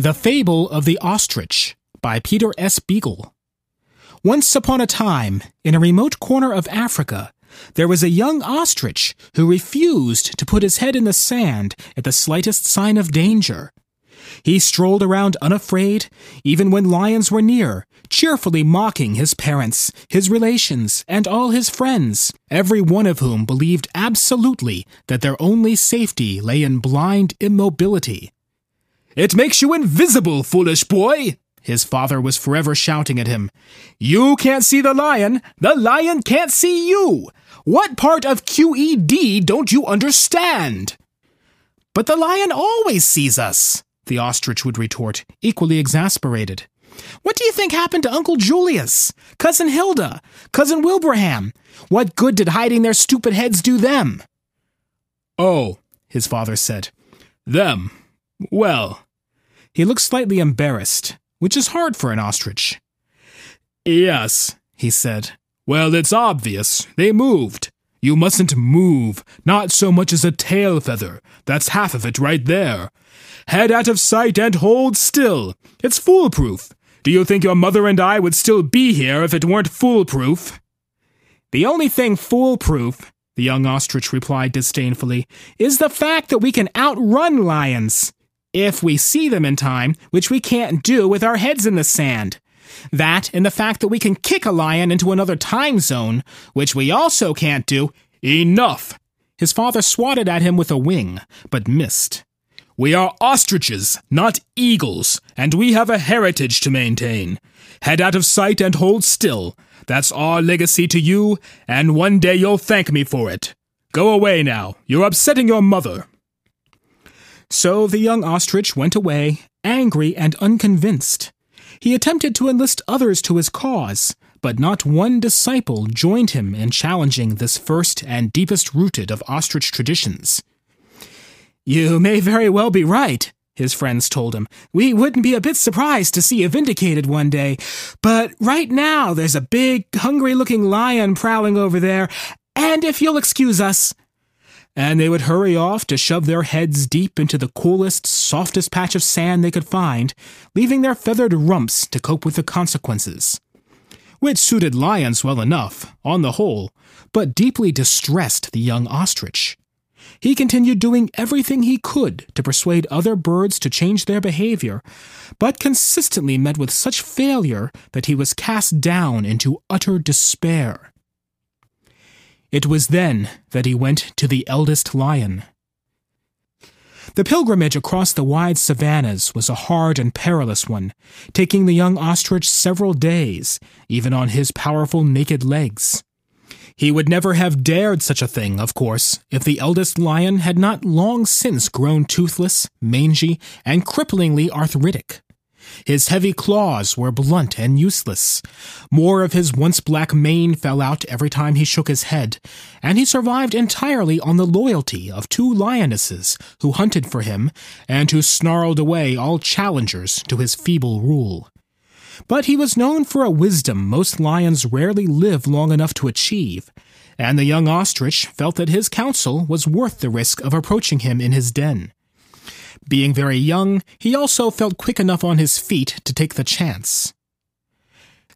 The Fable of the Ostrich by Peter S. Beagle. Once upon a time, in a remote corner of Africa, there was a young ostrich who refused to put his head in the sand at the slightest sign of danger. He strolled around unafraid, even when lions were near, cheerfully mocking his parents, his relations, and all his friends, every one of whom believed absolutely that their only safety lay in blind immobility. It makes you invisible, foolish boy! His father was forever shouting at him. You can't see the lion, the lion can't see you! What part of QED don't you understand? But the lion always sees us, the ostrich would retort, equally exasperated. What do you think happened to Uncle Julius, Cousin Hilda, Cousin Wilbraham? What good did hiding their stupid heads do them? Oh, his father said. Them. Well. He looked slightly embarrassed, which is hard for an ostrich. Yes, he said. Well, it's obvious. They moved. You mustn't move, not so much as a tail feather. That's half of it right there. Head out of sight and hold still. It's foolproof. Do you think your mother and I would still be here if it weren't foolproof? The only thing foolproof, the young ostrich replied disdainfully, is the fact that we can outrun lions. If we see them in time, which we can't do with our heads in the sand. That and the fact that we can kick a lion into another time zone, which we also can't do. Enough! His father swatted at him with a wing, but missed. We are ostriches, not eagles, and we have a heritage to maintain. Head out of sight and hold still. That's our legacy to you, and one day you'll thank me for it. Go away now. You're upsetting your mother. So the young ostrich went away, angry and unconvinced. He attempted to enlist others to his cause, but not one disciple joined him in challenging this first and deepest rooted of ostrich traditions. You may very well be right, his friends told him. We wouldn't be a bit surprised to see you vindicated one day. But right now, there's a big, hungry looking lion prowling over there, and if you'll excuse us, and they would hurry off to shove their heads deep into the coolest, softest patch of sand they could find, leaving their feathered rumps to cope with the consequences. Which suited lions well enough, on the whole, but deeply distressed the young ostrich. He continued doing everything he could to persuade other birds to change their behavior, but consistently met with such failure that he was cast down into utter despair. It was then that he went to the eldest lion. The pilgrimage across the wide savannas was a hard and perilous one, taking the young ostrich several days, even on his powerful naked legs. He would never have dared such a thing, of course, if the eldest lion had not long since grown toothless, mangy, and cripplingly arthritic. His heavy claws were blunt and useless. More of his once black mane fell out every time he shook his head, and he survived entirely on the loyalty of two lionesses who hunted for him and who snarled away all challengers to his feeble rule. But he was known for a wisdom most lions rarely live long enough to achieve, and the young ostrich felt that his counsel was worth the risk of approaching him in his den. Being very young, he also felt quick enough on his feet to take the chance.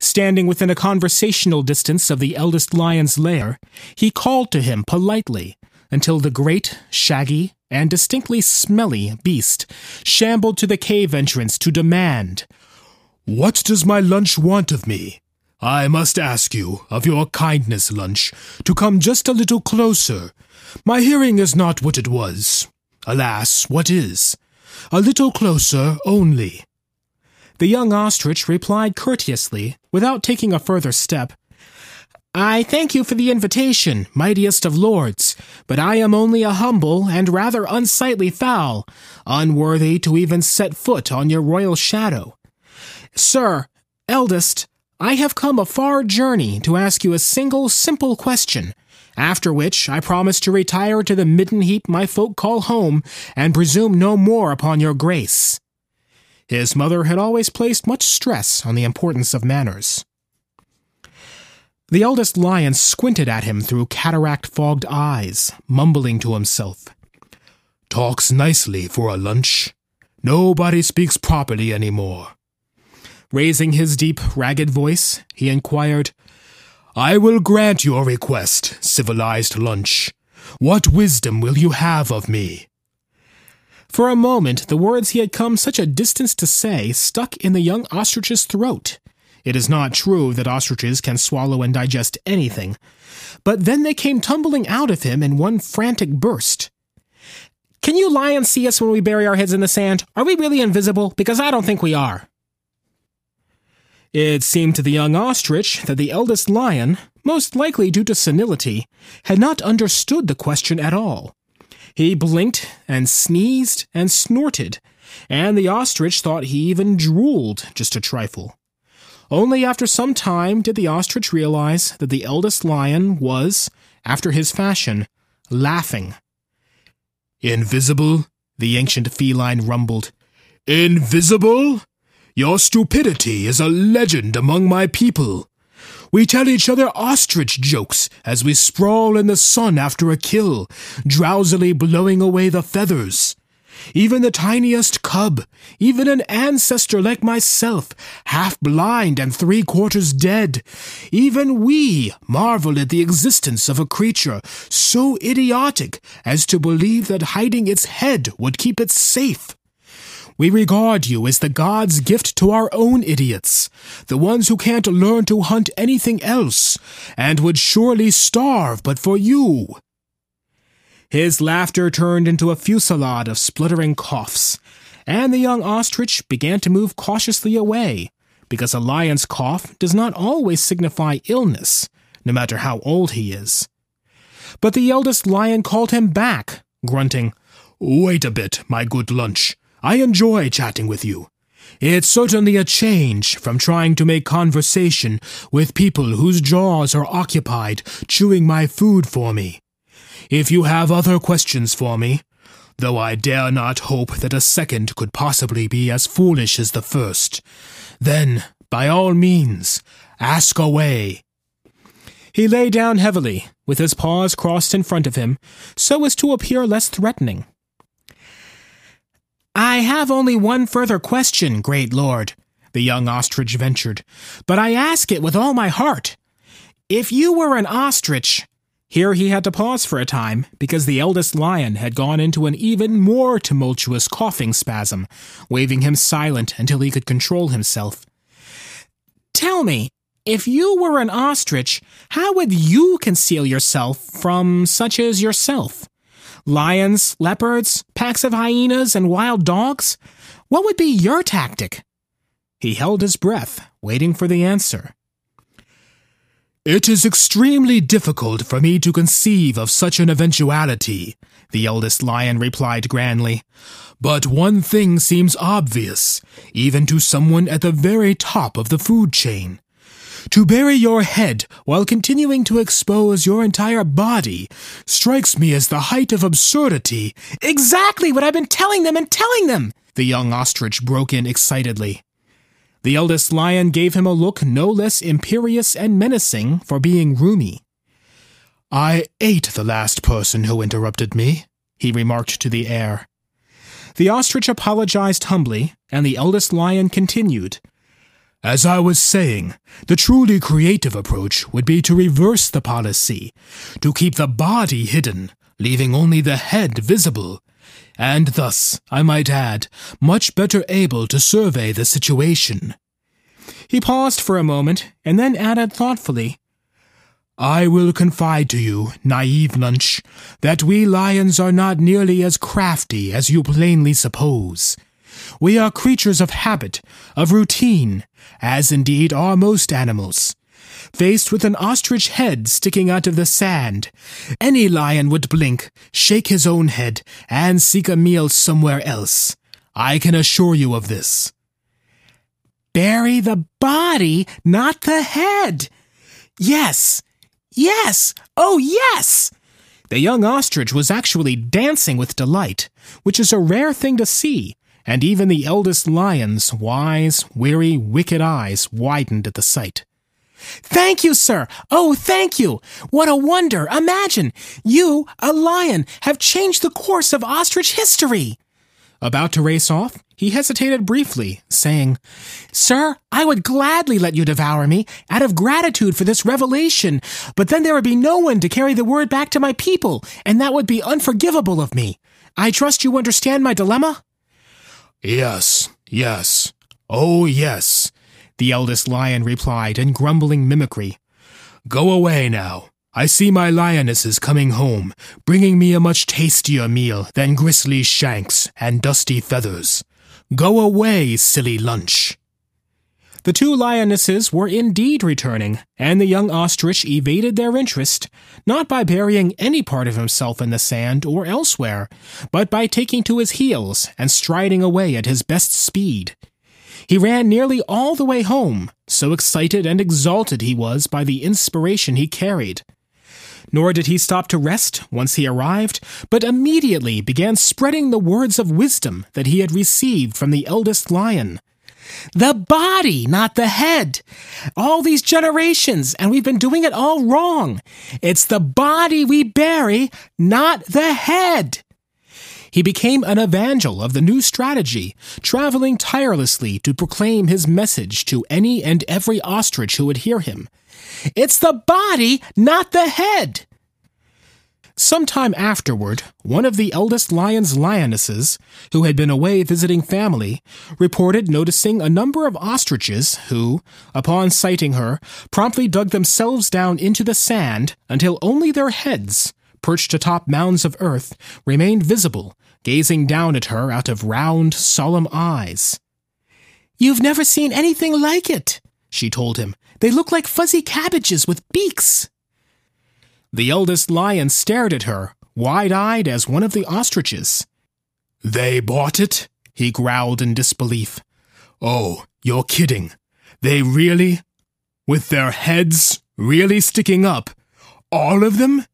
Standing within a conversational distance of the eldest lion's lair, he called to him politely until the great, shaggy, and distinctly smelly beast shambled to the cave entrance to demand, What does my lunch want of me? I must ask you, of your kindness, lunch, to come just a little closer. My hearing is not what it was. Alas, what is? A little closer only. The young ostrich replied courteously, without taking a further step. I thank you for the invitation, mightiest of lords, but I am only a humble and rather unsightly fowl, unworthy to even set foot on your royal shadow. Sir, eldest, I have come a far journey to ask you a single simple question, after which I promise to retire to the midden heap my folk call home, and presume no more upon your grace. His mother had always placed much stress on the importance of manners. The eldest lion squinted at him through cataract fogged eyes, mumbling to himself. Talks nicely for a lunch. Nobody speaks properly any more. Raising his deep, ragged voice, he inquired, I will grant your request, civilized lunch. What wisdom will you have of me? For a moment, the words he had come such a distance to say stuck in the young ostrich's throat. It is not true that ostriches can swallow and digest anything, but then they came tumbling out of him in one frantic burst. Can you lie and see us when we bury our heads in the sand? Are we really invisible? Because I don't think we are. It seemed to the young ostrich that the eldest lion, most likely due to senility, had not understood the question at all. He blinked and sneezed and snorted, and the ostrich thought he even drooled just a trifle. Only after some time did the ostrich realize that the eldest lion was, after his fashion, laughing. Invisible? the ancient feline rumbled. Invisible? Your stupidity is a legend among my people. We tell each other ostrich jokes as we sprawl in the sun after a kill, drowsily blowing away the feathers. Even the tiniest cub, even an ancestor like myself, half blind and three quarters dead, even we marvel at the existence of a creature so idiotic as to believe that hiding its head would keep it safe. We regard you as the God's gift to our own idiots, the ones who can't learn to hunt anything else, and would surely starve but for you. His laughter turned into a fusillade of spluttering coughs, and the young ostrich began to move cautiously away, because a lion's cough does not always signify illness, no matter how old he is. But the eldest lion called him back, grunting, Wait a bit, my good lunch. I enjoy chatting with you. It's certainly a change from trying to make conversation with people whose jaws are occupied chewing my food for me. If you have other questions for me, though I dare not hope that a second could possibly be as foolish as the first, then, by all means, ask away. He lay down heavily, with his paws crossed in front of him, so as to appear less threatening. I have only one further question, great lord, the young ostrich ventured, but I ask it with all my heart. If you were an ostrich, here he had to pause for a time, because the eldest lion had gone into an even more tumultuous coughing spasm, waving him silent until he could control himself. Tell me, if you were an ostrich, how would you conceal yourself from such as yourself? Lions, leopards, packs of hyenas, and wild dogs? What would be your tactic? He held his breath, waiting for the answer. It is extremely difficult for me to conceive of such an eventuality, the eldest lion replied grandly. But one thing seems obvious, even to someone at the very top of the food chain. To bury your head while continuing to expose your entire body strikes me as the height of absurdity. Exactly what I've been telling them and telling them! The young ostrich broke in excitedly. The eldest lion gave him a look no less imperious and menacing for being rheumy. I ate the last person who interrupted me, he remarked to the air. The ostrich apologized humbly, and the eldest lion continued. As I was saying, the truly creative approach would be to reverse the policy, to keep the body hidden, leaving only the head visible, and thus, I might add, much better able to survey the situation. He paused for a moment, and then added thoughtfully, I will confide to you, naive lunch, that we lions are not nearly as crafty as you plainly suppose. We are creatures of habit, of routine, as indeed are most animals. Faced with an ostrich head sticking out of the sand, any lion would blink, shake his own head, and seek a meal somewhere else. I can assure you of this. Bury the body, not the head. Yes, yes, oh yes! The young ostrich was actually dancing with delight, which is a rare thing to see, and even the eldest lion's wise, weary, wicked eyes widened at the sight. Thank you, sir! Oh, thank you! What a wonder! Imagine! You, a lion, have changed the course of ostrich history! About to race off, he hesitated briefly, saying, Sir, I would gladly let you devour me out of gratitude for this revelation, but then there would be no one to carry the word back to my people, and that would be unforgivable of me. I trust you understand my dilemma? Yes, yes. Oh, yes, the eldest lion replied in grumbling mimicry. Go away now. I see my lionesses coming home, bringing me a much tastier meal than gristly shanks and dusty feathers. Go away, silly lunch. The two lionesses were indeed returning, and the young ostrich evaded their interest, not by burying any part of himself in the sand or elsewhere, but by taking to his heels and striding away at his best speed. He ran nearly all the way home, so excited and exalted he was by the inspiration he carried. Nor did he stop to rest once he arrived, but immediately began spreading the words of wisdom that he had received from the eldest lion. The body, not the head. All these generations, and we've been doing it all wrong. It's the body we bury, not the head. He became an evangel of the new strategy, traveling tirelessly to proclaim his message to any and every ostrich who would hear him. It's the body, not the head. Some time afterward, one of the eldest lion's lionesses, who had been away visiting family, reported noticing a number of ostriches who, upon sighting her, promptly dug themselves down into the sand until only their heads, perched atop mounds of earth, remained visible, gazing down at her out of round, solemn eyes. You've never seen anything like it, she told him. They look like fuzzy cabbages with beaks. The eldest lion stared at her, wide eyed as one of the ostriches. They bought it? he growled in disbelief. Oh, you're kidding. They really? With their heads really sticking up? All of them?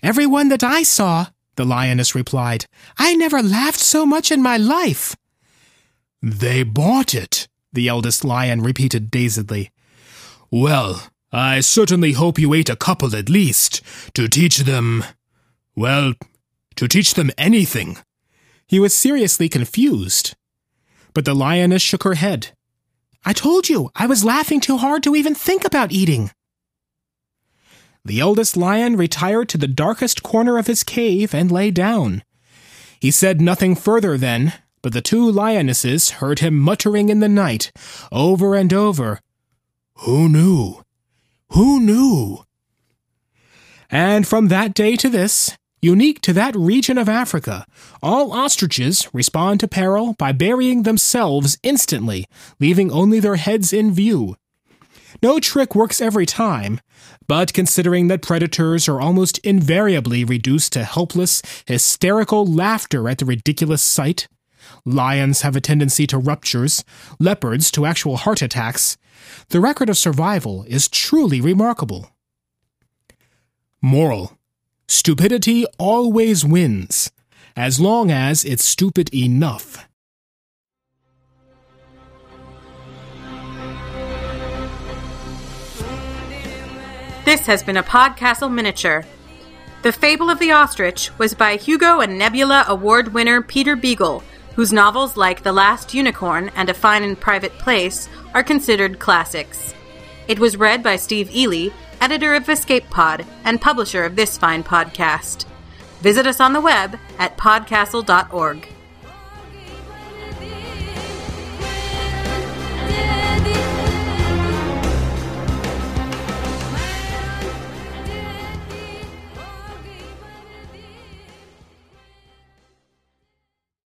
Every one that I saw, the lioness replied. I never laughed so much in my life. They bought it, the eldest lion repeated dazedly. Well, I certainly hope you ate a couple at least, to teach them. Well, to teach them anything. He was seriously confused. But the lioness shook her head. I told you, I was laughing too hard to even think about eating. The eldest lion retired to the darkest corner of his cave and lay down. He said nothing further then, but the two lionesses heard him muttering in the night, over and over, Who knew? Who knew? And from that day to this, unique to that region of Africa, all ostriches respond to peril by burying themselves instantly, leaving only their heads in view. No trick works every time, but considering that predators are almost invariably reduced to helpless, hysterical laughter at the ridiculous sight, lions have a tendency to ruptures, leopards to actual heart attacks, the record of survival is truly remarkable. Moral Stupidity always wins, as long as it's stupid enough. This has been a Podcastle miniature. The Fable of the Ostrich was by Hugo and Nebula Award winner Peter Beagle whose novels like The Last Unicorn and A Fine and Private Place are considered classics. It was read by Steve Eley, editor of Escape Pod and publisher of this fine podcast. Visit us on the web at podcastle.org.